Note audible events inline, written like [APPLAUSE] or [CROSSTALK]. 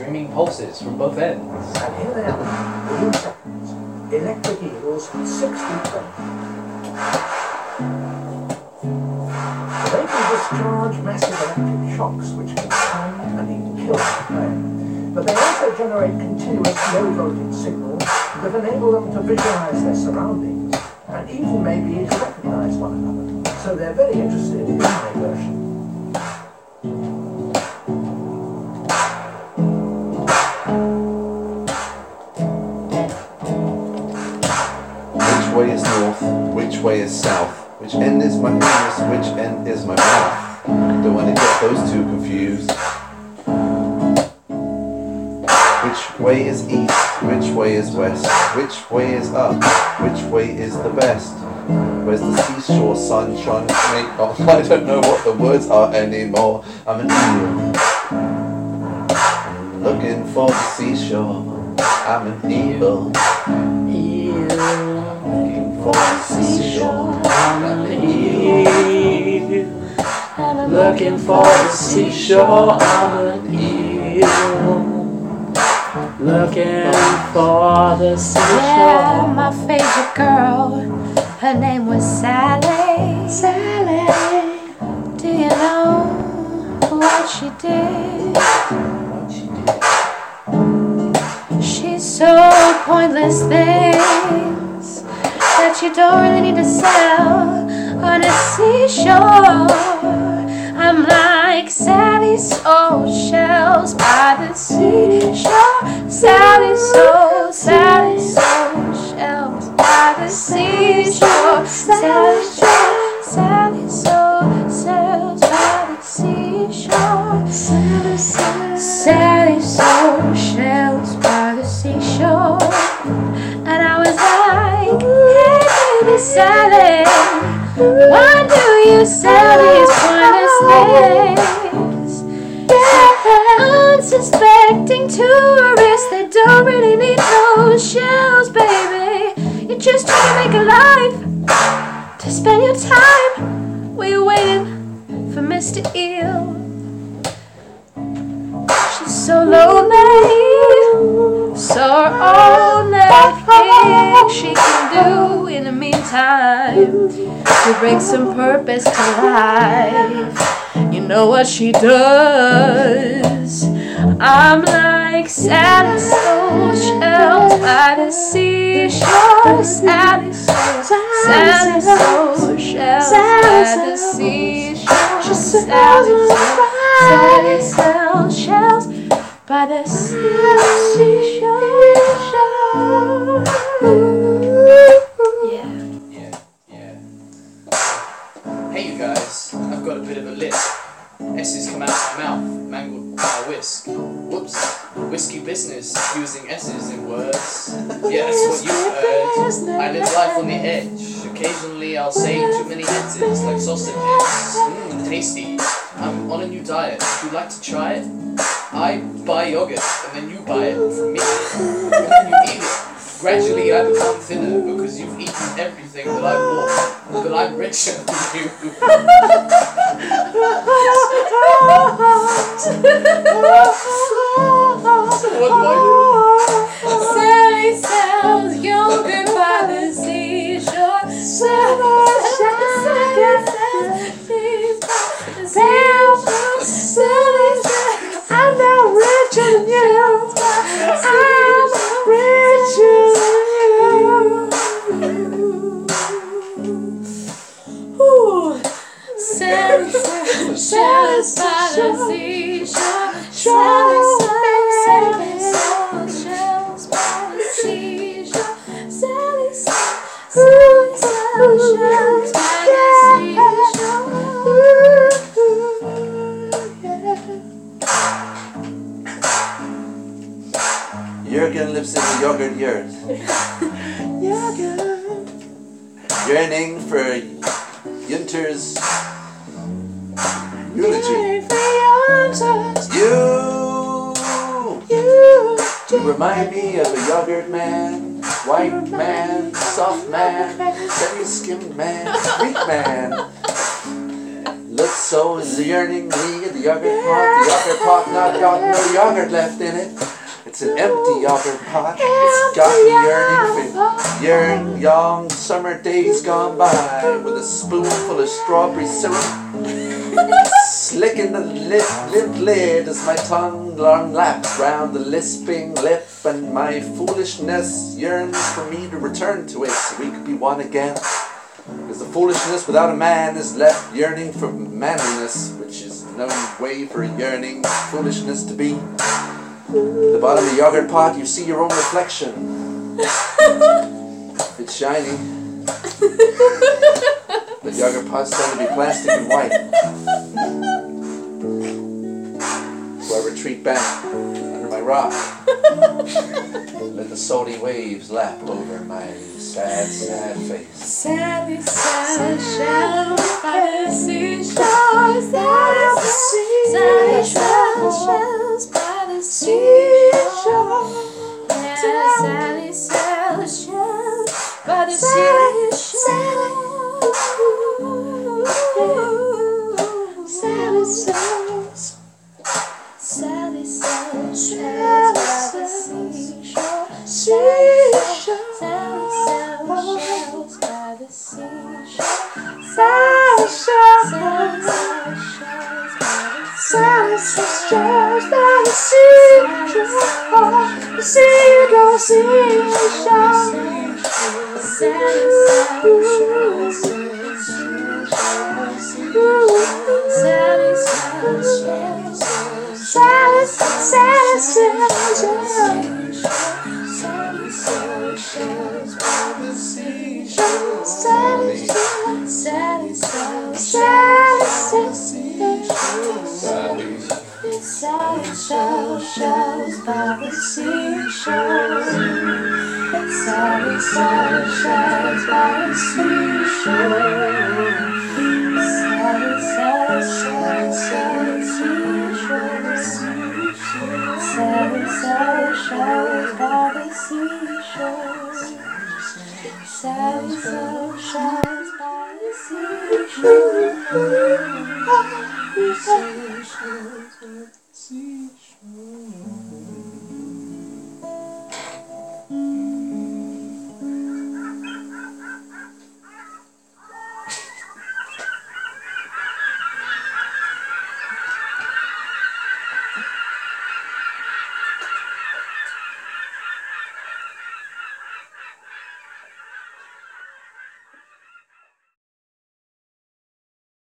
streaming pulses from both ends. And. Electric eels, 60. They can discharge massive electric shocks which can stun and even kill the prey. But they also generate continuous low voltage signals that enable them to visualize their surroundings and even maybe recognize one another. So they're very interested in migration. Which end is my mouth? Don't want to get those two confused. Which way is east? Which way is west? Which way is up? Which way is the best? Where's the seashore sun trying to make oh, [LAUGHS] I don't know what the words are anymore. I'm an eel. Looking for the seashore. I'm an eel. Looking for the seashore. I'm an eel. Looking for the seashore, I'm an eel. Looking for the seashore. Yeah, my favorite girl. Her name was Sally. Sally. Do you know what she did? She's so pointless things that you don't really need to sell on a seashore. Sally's old shells by the seashore. Sally's old, Sally's old shells by the seashore. Sally's old, Sally's old shells by the seashore. Sally's old shells by the seashore. And I was like, hey baby Sally, why do you sell these things? Unsuspecting tourists that don't really need those shells, baby. You're just trying to make a life to spend your time. We're waiting for Mr. Eel. She's so lonely, so all thing she can do in the meantime to bring some purpose to life. You know what she does? I'm like Sally's old shells by the seashore. Old, Sally's old by the seashore. Sally's old shells by the sea seashore. Yeah. Yeah, yeah. Hey you guys, I've got a bit of a lisp. S's come out of my mouth, mangled by a whisk. Whoops, whiskey business, using S's in words. [LAUGHS] Yeah, that's what you heard. I live life on the edge. Occasionally I'll say too many S's, like sausages. Mmm, tasty. I'm on a new diet. Would you like to try it? I buy yogurt, and then you buy it from me. And then you eat it. Gradually I become thinner because you've eaten everything that I bought. But I'm richer than you. [LAUGHS] what do I Sally sells yogurt by the seashore. Sally sells, Sally sells, I'm richer than you. I'm richer than you. Ooh. Sally shells by the seashore. Jurgen lives in the yogurt yurt. Yearning for Yunter's eulogy. You, you You remind me of a yogurt man, white man, soft man, semi-skimmed man, sweet man. Looks So is the yearning me in the yogurt pot. The yogurt pot not got no yogurt left in it. It's an empty yogurt pot. It's got me yearning for yearn young summer days gone by with a spoonful of strawberry syrup. Slicking the lip, lip lid as my tongue long laps round the lisping lip, and my foolishness yearns for me to return to it so we could be one again. Because the foolishness without a man is left yearning for manliness, which is no way for a yearning foolishness to be. At the bottom of the yogurt pot, you see your own reflection. It's shiny. [LAUGHS] The yogurt pot's tend to be plastic and white. Retreat back under my rock. [LAUGHS] Let the salty waves lap over my sad, sad face. Shells by the Sally, sells shells by the seagull, seashore. Sally, sells shells by shells by the seashore. Sally sells shells by the seashore. Sally sells shells by the seashore. Sally sells shells by